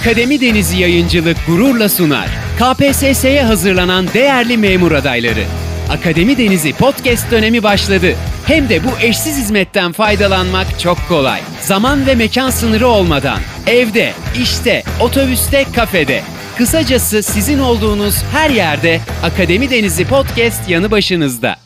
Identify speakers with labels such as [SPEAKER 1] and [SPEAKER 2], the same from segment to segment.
[SPEAKER 1] Akademi Denizi Yayıncılık gururla sunar. KPSS'ye hazırlanan değerli memur adayları. Akademi Denizi podcast dönemi başladı. Hem de bu eşsiz hizmetten faydalanmak çok kolay. Zaman ve mekan sınırı olmadan. Evde, işte, otobüste, kafede. Kısacası sizin olduğunuz her yerde Akademi Denizi podcast yanı başınızda.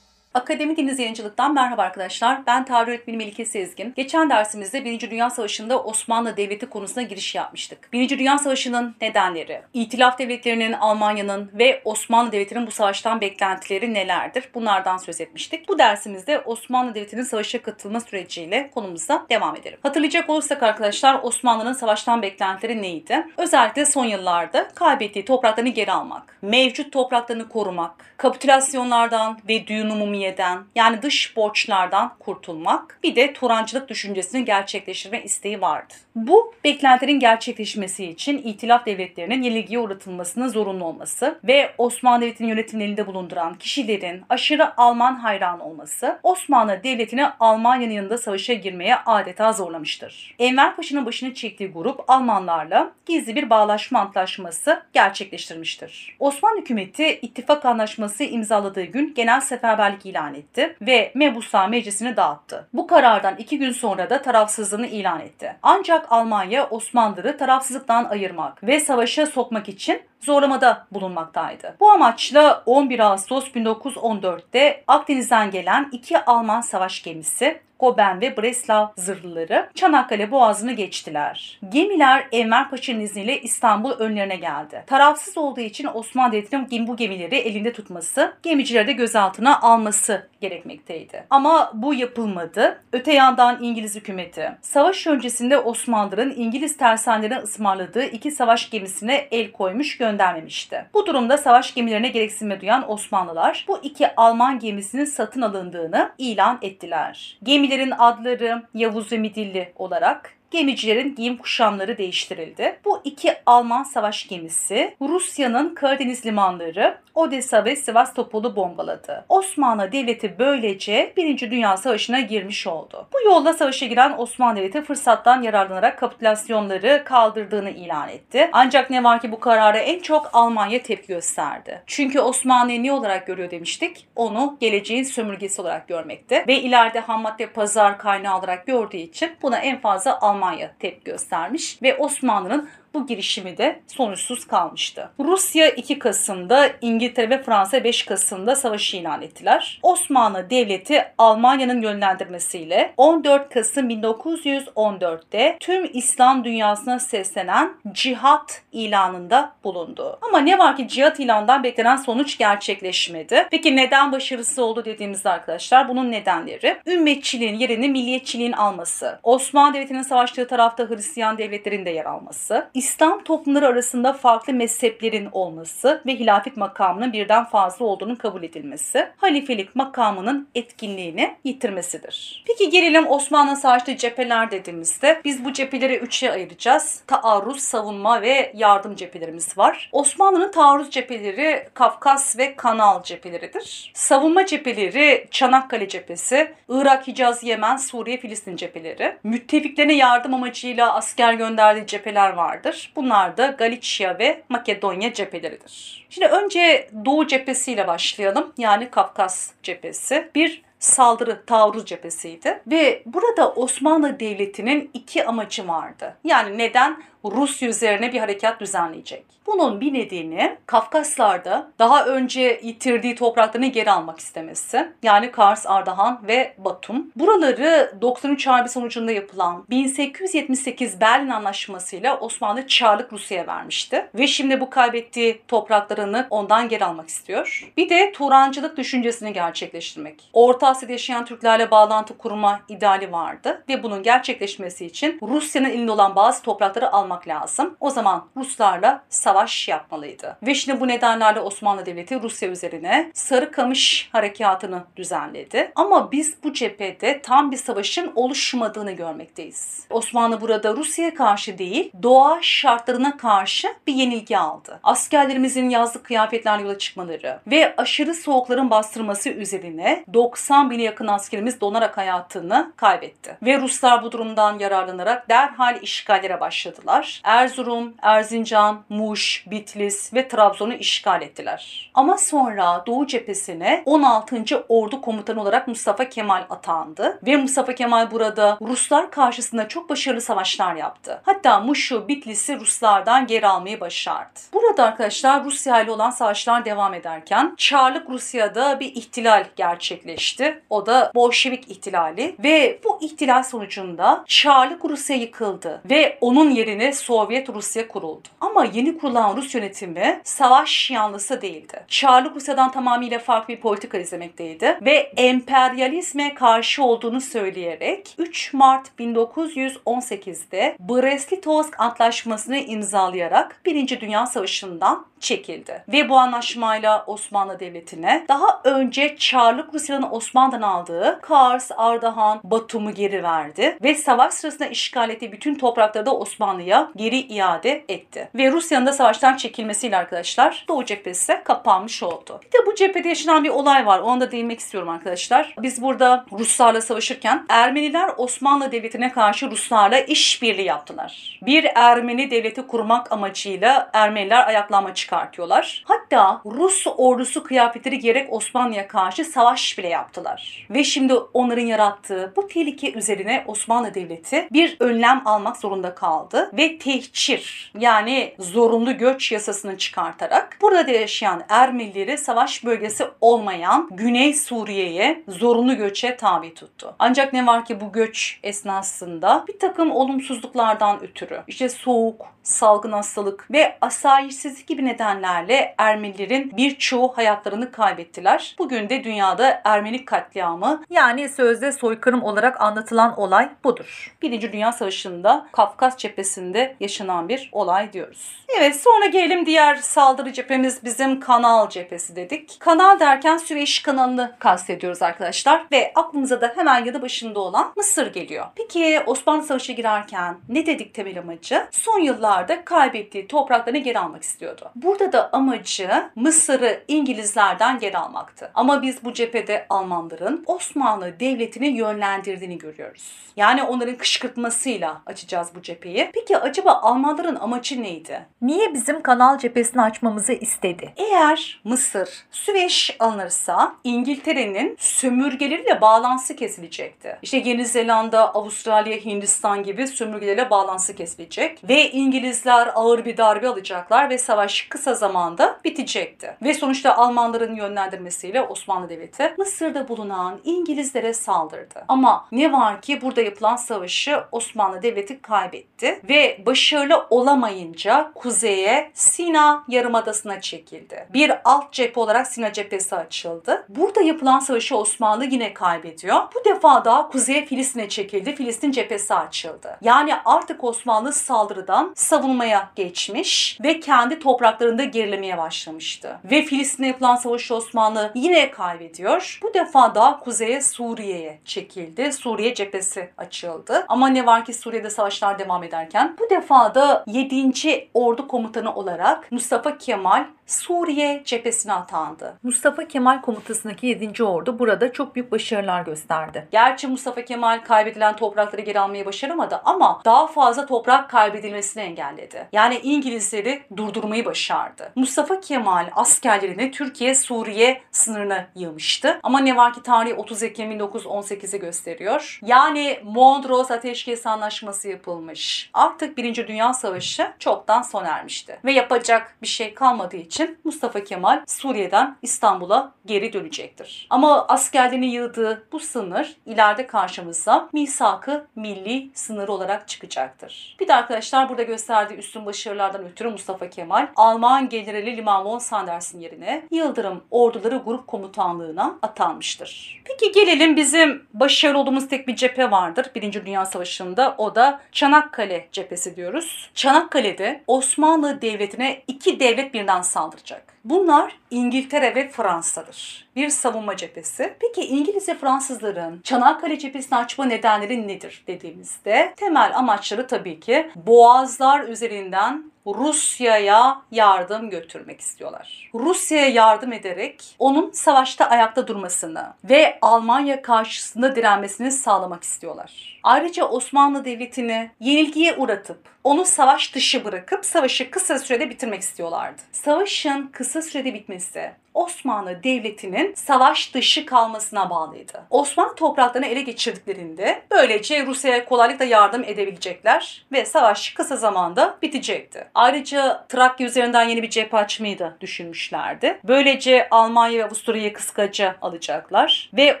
[SPEAKER 2] Akademi Deniz Yayıncılık'tan merhaba arkadaşlar. Ben tarih öğretmeni Melike Sezgin. Geçen dersimizde 1. Dünya Savaşı'nda Osmanlı Devleti konusuna giriş yapmıştık. 1. Dünya Savaşı'nın nedenleri, İtilaf devletlerinin, Almanya'nın ve Osmanlı Devleti'nin bu savaştan beklentileri nelerdir? Bunlardan söz etmiştik. Bu dersimizde Osmanlı Devleti'nin savaşa katılma süreciyle konumuza devam edelim. Hatırlayacak olursak arkadaşlar Osmanlı'nın savaştan beklentileri neydi? Özellikle son yıllarda kaybettiği topraklarını geri almak, mevcut topraklarını korumak, kapitülasyonlardan ve düğün umumiyeden yani dış borçlardan kurtulmak bir de Turancılık düşüncesini gerçekleştirme isteği vardı. Bu beklentilerin gerçekleşmesi için itilaf devletlerinin yenilgiye uğratılmasının zorunlu olması ve Osmanlı Devleti'nin yönetimini elinde bulunduran kişilerin aşırı Alman hayran olması Osmanlı Devleti'ni Almanya'nın yanında savaşa girmeye adeta zorlamıştır. Enver Paşa'nın başını çektiği grup Almanlarla gizli bir bağlaşma antlaşması gerçekleştirmiştir. Osmanlı hükümeti ittifak anlaşması imzaladığı gün genel seferberlik ilan etti ve Mebusa meclisini dağıttı. Bu karardan iki gün sonra da tarafsızlığını ilan etti. Ancak Almanya Osmanlıları tarafsızlıktan ayırmak ve savaşa sokmak için zorlamada bulunmaktaydı. Bu amaçla 11 Ağustos 1914'te Akdeniz'den gelen iki Alman savaş gemisi Goben ve Breslav zırhlıları Çanakkale Boğazı'nı geçtiler. Gemiler Enver Paşa'nın izniyle İstanbul önlerine geldi. Tarafsız olduğu için Osmanlı Devleti'nin bu gemileri elinde tutması, gemicileri de gözaltına alması gerekmekteydi. Ama bu yapılmadı. Öte yandan İngiliz hükümeti savaş öncesinde Osmanlıların İngiliz tersanelerine ısmarladığı iki savaş gemisine el koymuş göndermemişti. Bu durumda savaş gemilerine gereksinme duyan Osmanlılar bu iki Alman gemisinin satın alındığını ilan ettiler. Gemilerin adları Yavuz ve olarak gemicilerin giyim kuşamları değiştirildi. Bu iki Alman savaş gemisi Rusya'nın Karadeniz limanları Odessa ve Sivastopol'u bombaladı. Osmanlı Devleti böylece 1. Dünya Savaşı'na girmiş oldu. Bu yolla savaşa giren Osmanlı Devleti fırsattan yararlanarak kapitülasyonları kaldırdığını ilan etti. Ancak ne var ki bu karara en çok Almanya tepki gösterdi. Çünkü Osmanlı'yı ne olarak görüyor demiştik? Onu geleceğin sömürgesi olarak görmekte ve ileride ham madde pazar kaynağı olarak gördüğü için buna en fazla Almanya tepki göstermiş ve Osmanlı'nın bu girişimi de sonuçsuz kalmıştı. Rusya 2 Kasım'da, İngiltere ve Fransa 5 Kasım'da savaşı ilan ettiler. Osmanlı Devleti Almanya'nın yönlendirmesiyle 14 Kasım 1914'te tüm İslam dünyasına seslenen cihat ilanında bulundu. Ama ne var ki cihat ilanından beklenen sonuç gerçekleşmedi. Peki neden başarısız oldu dediğimizde arkadaşlar bunun nedenleri ümmetçiliğin yerini milliyetçiliğin alması, Osmanlı Devleti'nin savaştığı tarafta Hristiyan devletlerin de yer alması, İslam toplumları arasında farklı mezheplerin olması ve hilafet makamının birden fazla olduğunu kabul edilmesi, halifelik makamının etkinliğini yitirmesidir. Peki gelelim Osmanlı savaştığı cepheler dediğimizde biz bu cepheleri üçe ayıracağız. Taarruz, savunma ve yardım cephelerimiz var. Osmanlı'nın taarruz cepheleri Kafkas ve Kanal cepheleridir. Savunma cepheleri Çanakkale cephesi, Irak, Hicaz, Yemen, Suriye, Filistin cepheleri. Müttefiklerine yardım amacıyla asker gönderdiği cepheler vardır vardır. Bunlar da Galicia ve Makedonya cepheleridir. Şimdi önce Doğu cephesiyle başlayalım. Yani Kafkas cephesi. Bir saldırı taarruz cephesiydi ve burada Osmanlı Devleti'nin iki amacı vardı. Yani neden Rusya üzerine bir harekat düzenleyecek? Bunun bir nedeni Kafkaslar'da daha önce yitirdiği topraklarını geri almak istemesi. Yani Kars, Ardahan ve Batum. Buraları 93 Harbi sonucunda yapılan 1878 Berlin Anlaşması'yla Osmanlı Çarlık Rusya'ya vermişti. Ve şimdi bu kaybettiği topraklarını ondan geri almak istiyor. Bir de Turancılık düşüncesini gerçekleştirmek. Orta Asya'da yaşayan Türklerle bağlantı kurma ideali vardı. Ve bunun gerçekleşmesi için Rusya'nın elinde olan bazı toprakları almak lazım. O zaman Ruslarla savaş yapmalıydı. Ve şimdi bu nedenlerle Osmanlı Devleti Rusya üzerine Sarıkamış harekatını düzenledi. Ama biz bu cephede tam bir savaşın oluşmadığını görmekteyiz. Osmanlı burada Rusya'ya karşı değil, doğa şartlarına karşı bir yenilgi aldı. Askerlerimizin yazlık kıyafetlerle yola çıkmaları ve aşırı soğukların bastırması üzerine 90 bine yakın askerimiz donarak hayatını kaybetti. Ve Ruslar bu durumdan yararlanarak derhal işgallere başladılar Ruslar Erzurum, Erzincan, Muş, Bitlis ve Trabzon'u işgal ettiler. Ama sonra Doğu cephesine 16. Ordu Komutanı olarak Mustafa Kemal atandı ve Mustafa Kemal burada Ruslar karşısında çok başarılı savaşlar yaptı. Hatta Muş'u, Bitlis'i Ruslardan geri almayı başardı. Burada arkadaşlar Rusya ile olan savaşlar devam ederken Çarlık Rusya'da bir ihtilal gerçekleşti. O da Bolşevik ihtilali ve bu ihtilal sonucunda Çarlık Rusya yıkıldı ve onun yerine Sovyet Rusya kuruldu. Ama yeni kurulan Rus yönetimi savaş yanlısı değildi. Çarlık Rusya'dan tamamıyla farklı bir politika izlemekteydi ve emperyalizme karşı olduğunu söyleyerek 3 Mart 1918'de Brest-Litovsk Antlaşması'nı imzalayarak Birinci Dünya Savaşı'ndan çekildi. Ve bu anlaşmayla Osmanlı Devleti'ne daha önce Çarlık Rusya'nın Osmanlı'dan aldığı Kars, Ardahan, Batum'u geri verdi ve savaş sırasında işgal ettiği bütün toprakları da Osmanlı'ya geri iade etti. Ve Rusya'nın da savaştan çekilmesiyle arkadaşlar Doğu cephesi kapanmış oldu. Bir de bu cephede yaşanan bir olay var. Onu da değinmek istiyorum arkadaşlar. Biz burada Ruslarla savaşırken Ermeniler Osmanlı Devleti'ne karşı Ruslarla işbirliği yaptılar. Bir Ermeni devleti kurmak amacıyla Ermeniler ayaklanma çıkartıyorlar. Hatta Rus ordusu kıyafetleri giyerek Osmanlı'ya karşı savaş bile yaptılar. Ve şimdi onların yarattığı bu tehlike üzerine Osmanlı Devleti bir önlem almak zorunda kaldı ve tehcir yani zorunlu göç yasasını çıkartarak burada yaşayan Ermenileri savaş bölgesi olmayan Güney Suriye'ye zorunlu göçe tabi tuttu. Ancak ne var ki bu göç esnasında bir takım olumsuzluklardan ötürü işte soğuk, salgın hastalık ve asayişsizlik gibi nedenlerle Ermenilerin birçoğu hayatlarını kaybettiler. Bugün de dünyada Ermeni katliamı yani sözde soykırım olarak anlatılan olay budur. Birinci Dünya Savaşı'nda Kafkas cephesinde yaşanan bir olay diyoruz. Evet sonra gelelim diğer saldırı cephemiz bizim kanal cephesi dedik. Kanal derken Süveyş kanalını kastediyoruz arkadaşlar ve aklımıza da hemen yanı başında olan Mısır geliyor. Peki Osmanlı Savaşı girerken ne dedik temel amacı? Son yıllarda kaybettiği topraklarını geri almak istiyordu. Burada da amacı Mısır'ı İngilizlerden geri almaktı. Ama biz bu cephede Almanların Osmanlı Devleti'ni yönlendirdiğini görüyoruz. Yani onların kışkırtmasıyla açacağız bu cepheyi. Peki acaba Almanların amacı neydi?
[SPEAKER 3] Niye bizim kanal cephesini açmamızı istedi?
[SPEAKER 2] Eğer Mısır, Süveyş alınırsa İngiltere'nin sömürgeleriyle bağlantısı kesilecekti. İşte Yeni Zelanda, Avustralya, Hindistan gibi sömürgelerle bağlantısı kesilecek ve İngilizler ağır bir darbe alacaklar ve savaş kısa zamanda bitecekti. Ve sonuçta Almanların yönlendirmesiyle Osmanlı Devleti Mısır'da bulunan İngilizlere saldırdı. Ama ne var ki burada yapılan savaşı Osmanlı Devleti kaybetti ve başarılı olamayınca kuzeye Sina Yarımadası'na çekildi. Bir alt cephe olarak Sina cephesi açıldı. Burada yapılan savaşı Osmanlı yine kaybediyor. Bu defa da kuzeye Filistin'e çekildi. Filistin cephesi açıldı. Yani artık Osmanlı saldırıdan savunmaya geçmiş ve kendi topraklarında gerilemeye başlamıştı. Ve Filistin'e yapılan savaşı Osmanlı yine kaybediyor. Bu defa da kuzeye Suriye'ye çekildi. Suriye cephesi açıldı. Ama ne var ki Suriye'de savaşlar devam ederken bu defa da 7. Ordu Komutanı olarak Mustafa Kemal Suriye cephesine atandı.
[SPEAKER 3] Mustafa Kemal komutasındaki 7. Ordu burada çok büyük başarılar gösterdi.
[SPEAKER 2] Gerçi Mustafa Kemal kaybedilen toprakları geri almayı başaramadı ama daha fazla toprak kaybedilmesini engelledi. Yani İngilizleri durdurmayı başardı. Mustafa Kemal askerlerini Türkiye-Suriye sınırına yığmıştı. Ama ne var ki tarih 30 Ekim 1918'i gösteriyor. Yani Mondros Ateşkes Anlaşması yapılmış. Artık Birinci Dünya Savaşı çoktan sona ermişti. Ve yapacak bir şey kalmadığı için Mustafa Kemal Suriye'den İstanbul'a geri dönecektir. Ama askerlerini yığdığı bu sınır ileride karşımıza misakı milli sınır olarak çıkacaktır. Bir de arkadaşlar burada gösterdiği üstün başarılardan ötürü Mustafa Kemal Alman generali Liman von Sanders'in yerine Yıldırım Orduları Grup Komutanlığı'na atanmıştır. Peki gelelim bizim başarılı olduğumuz tek bir cephe vardır Birinci Dünya Savaşı'nda. O da Çanakkale cephesi diyoruz. Çanakkale'de Osmanlı Devleti'ne iki devlet birden saldıracak. Bunlar İngiltere ve Fransa'dır. Bir savunma cephesi. Peki İngiliz ve Fransızların Çanakkale cephesini açma nedenleri nedir dediğimizde temel amaçları tabii ki boğazlar üzerinden Rusya'ya yardım götürmek istiyorlar. Rusya'ya yardım ederek onun savaşta ayakta durmasını ve Almanya karşısında direnmesini sağlamak istiyorlar. Ayrıca Osmanlı Devleti'ni yenilgiye uğratıp onu savaş dışı bırakıp savaşı kısa sürede bitirmek istiyorlardı. Savaşın kısa sürede bitmesi Osmanlı Devleti'nin savaş dışı kalmasına bağlıydı. Osmanlı topraklarını ele geçirdiklerinde böylece Rusya'ya kolaylıkla yardım edebilecekler ve savaş kısa zamanda bitecekti. Ayrıca Trakya üzerinden yeni bir cephe açmayı da düşünmüşlerdi. Böylece Almanya ve Avusturya'yı kıskaca alacaklar ve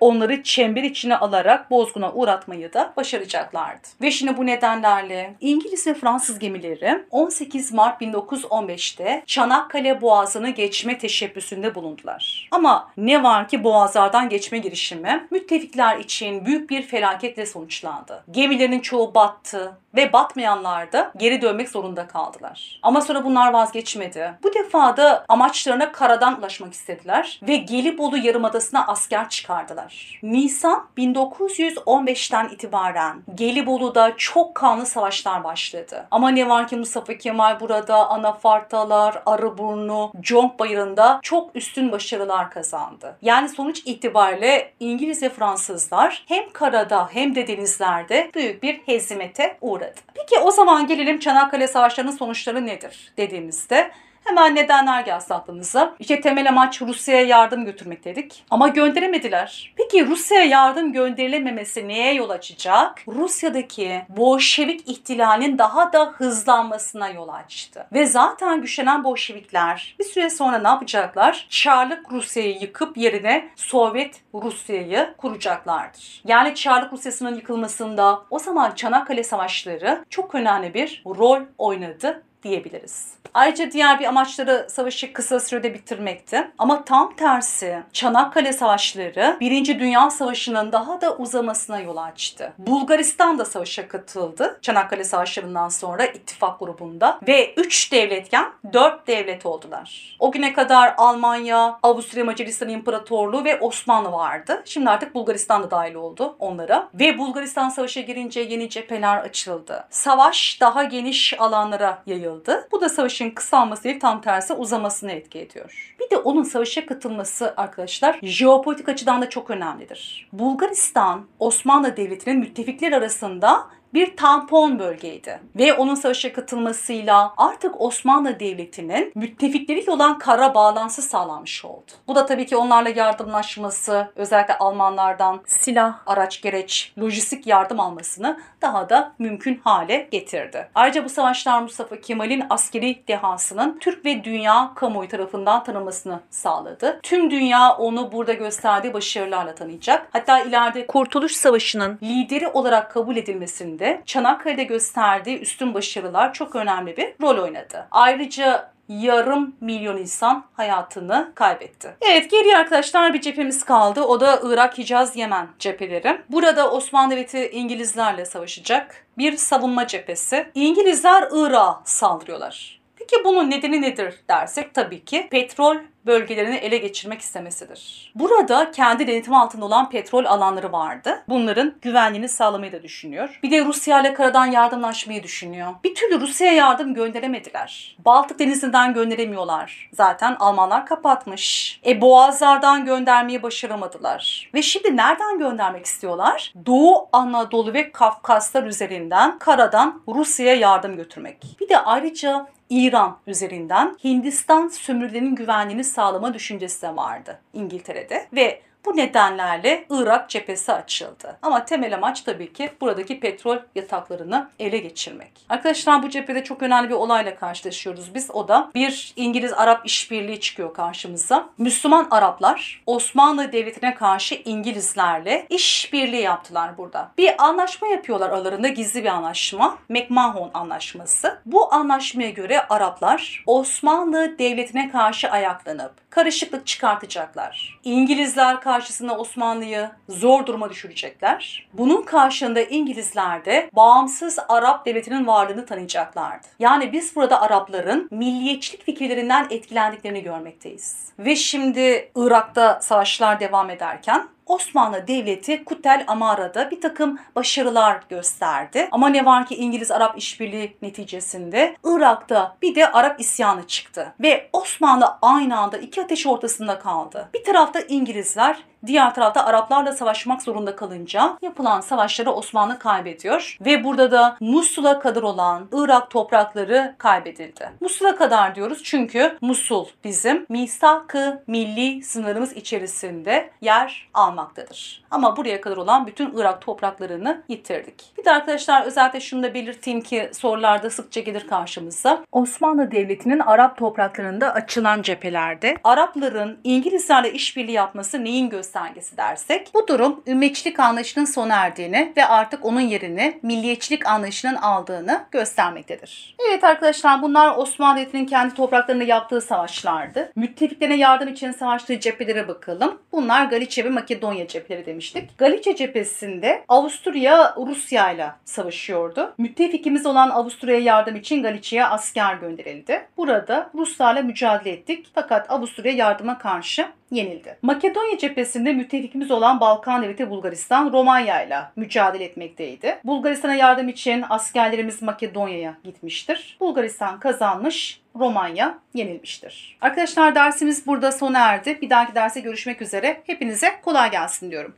[SPEAKER 2] onları çember içine alarak bozguna uğratmayı da başaracaklardı. Ve şimdi bu nedenlerle İngiliz ve Fransız gemileri 18 Mart 1915'te Çanakkale Boğazı'nı geçme teşebbüsünde bulundular. Ama ne var ki boğazlardan geçme girişimi müttefikler için büyük bir felaketle sonuçlandı. Gemilerin çoğu battı ve batmayanlar da geri dönmek zorunda kaldılar. Ama sonra bunlar vazgeçmedi. Bu defa da amaçlarına karadan ulaşmak istediler ve Gelibolu Yarımadası'na asker çıkardılar. Nisan 1915'ten itibaren Gelibolu'da çok kanlı savaşlar başladı. Ama ne var ki Mustafa Kemal burada Anafartalar, Arıburnu, Conk Bayırı'nda çok üstün başarılar kazandı. Yani sonuç itibariyle İngiliz ve Fransızlar hem karada hem de denizlerde büyük bir hezimete uğradı. Peki o zaman gelelim Çanakkale Savaşları'nın sonuçları nedir dediğimizde Hemen nedenler gelsin aklınıza. İşte temel amaç Rusya'ya yardım götürmek dedik. Ama gönderemediler. Peki Rusya'ya yardım gönderilememesi neye yol açacak? Rusya'daki Bolşevik ihtilalinin daha da hızlanmasına yol açtı. Ve zaten güçlenen Bolşevikler bir süre sonra ne yapacaklar? Çarlık Rusya'yı yıkıp yerine Sovyet Rusya'yı kuracaklardır. Yani Çarlık Rusyası'nın yıkılmasında o zaman Çanakkale Savaşları çok önemli bir rol oynadı diyebiliriz. Ayrıca diğer bir amaçları savaşı kısa sürede bitirmekti. Ama tam tersi Çanakkale Savaşları Birinci Dünya Savaşı'nın daha da uzamasına yol açtı. Bulgaristan da savaşa katıldı. Çanakkale Savaşları'ndan sonra ittifak grubunda ve 3 devletken 4 devlet oldular. O güne kadar Almanya, Avusturya Macaristan İmparatorluğu ve Osmanlı vardı. Şimdi artık Bulgaristan da dahil oldu onlara. Ve Bulgaristan savaşa girince yeni cepheler açıldı. Savaş daha geniş alanlara yayıldı. Bu da savaşın kısalması değil tam tersi uzamasına etki ediyor. Bir de onun savaşa katılması arkadaşlar jeopolitik açıdan da çok önemlidir. Bulgaristan Osmanlı Devleti'nin müttefikler arasında bir tampon bölgeydi. Ve onun savaşa katılmasıyla artık Osmanlı Devleti'nin müttefikleriyle olan kara bağlantısı sağlanmış oldu. Bu da tabii ki onlarla yardımlaşması, özellikle Almanlardan silah, araç gereç, lojistik yardım almasını daha da mümkün hale getirdi. Ayrıca bu savaşlar Mustafa Kemal'in askeri dehasının Türk ve dünya kamuoyu tarafından tanınmasını sağladı. Tüm dünya onu burada gösterdiği başarılarla tanıyacak. Hatta ileride Kurtuluş Savaşı'nın lideri olarak kabul edilmesinde döneminde Çanakkale'de gösterdiği üstün başarılar çok önemli bir rol oynadı. Ayrıca yarım milyon insan hayatını kaybetti. Evet geriye arkadaşlar bir cephemiz kaldı. O da Irak, Hicaz, Yemen cepheleri. Burada Osmanlı Devleti İngilizlerle savaşacak. Bir savunma cephesi. İngilizler Irak'a saldırıyorlar. Peki bunun nedeni nedir dersek tabii ki petrol bölgelerini ele geçirmek istemesidir. Burada kendi denetimi altında olan petrol alanları vardı. Bunların güvenliğini sağlamayı da düşünüyor. Bir de Rusya ile karadan yardımlaşmayı düşünüyor. Bir türlü Rusya'ya yardım gönderemediler. Baltık Denizi'nden gönderemiyorlar. Zaten Almanlar kapatmış. E boğazlardan göndermeyi başaramadılar. Ve şimdi nereden göndermek istiyorlar? Doğu Anadolu ve Kafkaslar üzerinden karadan Rusya'ya yardım götürmek. Bir de ayrıca İran üzerinden Hindistan sömürülerinin güvenliğini sağlama düşüncesi de vardı İngiltere'de. Ve bu nedenlerle Irak cephesi açıldı. Ama temel amaç tabii ki buradaki petrol yataklarını ele geçirmek. Arkadaşlar bu cephede çok önemli bir olayla karşılaşıyoruz biz. O da bir İngiliz-Arap işbirliği çıkıyor karşımıza. Müslüman Araplar Osmanlı Devleti'ne karşı İngilizlerle işbirliği yaptılar burada. Bir anlaşma yapıyorlar aralarında gizli bir anlaşma. McMahon Anlaşması. Bu anlaşmaya göre Araplar Osmanlı Devleti'ne karşı ayaklanıp karışıklık çıkartacaklar. İngilizler karşısında Osmanlı'yı zor duruma düşürecekler. Bunun karşında İngilizler de bağımsız Arap devletinin varlığını tanıyacaklardı. Yani biz burada Arapların milliyetçilik fikirlerinden etkilendiklerini görmekteyiz. Ve şimdi Irak'ta savaşlar devam ederken Osmanlı Devleti Kutel Amara'da bir takım başarılar gösterdi. Ama ne var ki İngiliz-Arap işbirliği neticesinde Irak'ta bir de Arap isyanı çıktı. Ve Osmanlı aynı anda iki ateş ortasında kaldı. Bir tarafta İngilizler, Diğer tarafta Araplarla savaşmak zorunda kalınca yapılan savaşları Osmanlı kaybediyor. Ve burada da Musul'a kadar olan Irak toprakları kaybedildi. Musul'a kadar diyoruz çünkü Musul bizim misak-ı milli sınırımız içerisinde yer almaktadır. Ama buraya kadar olan bütün Irak topraklarını yitirdik. Bir de arkadaşlar özellikle şunu da belirteyim ki sorularda sıkça gelir karşımıza. Osmanlı Devleti'nin Arap topraklarında açılan cephelerde Arapların İngilizlerle işbirliği yapması neyin göstergesi dersek bu durum ümmetçilik anlayışının sona erdiğini ve artık onun yerini milliyetçilik anlayışının aldığını göstermektedir. Evet arkadaşlar bunlar Osmanlı Devleti'nin kendi topraklarında yaptığı savaşlardı. Müttefiklerine yardım için savaştığı cephelere bakalım. Bunlar Galicia ve Makedonya cepheleri demiştik. Galicia cephesinde Avusturya Rusya ile savaşıyordu. Müttefikimiz olan Avusturya'ya yardım için Galicia'ya asker gönderildi. Burada Ruslarla mücadele ettik fakat Avusturya yardıma karşı yenildi. Makedonya cephesinde müttefikimiz olan Balkan Devleti Bulgaristan Romanya ile mücadele etmekteydi. Bulgaristan'a yardım için askerlerimiz Makedonya'ya gitmiştir. Bulgaristan kazanmış, Romanya yenilmiştir. Arkadaşlar dersimiz burada sona erdi. Bir dahaki derse görüşmek üzere. Hepinize kolay gelsin diyorum.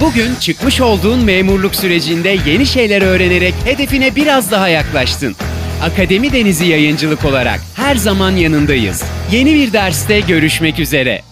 [SPEAKER 1] Bugün çıkmış olduğun memurluk sürecinde yeni şeyler öğrenerek hedefine biraz daha yaklaştın. Akademi Denizi Yayıncılık olarak her zaman yanındayız. Yeni bir derste görüşmek üzere.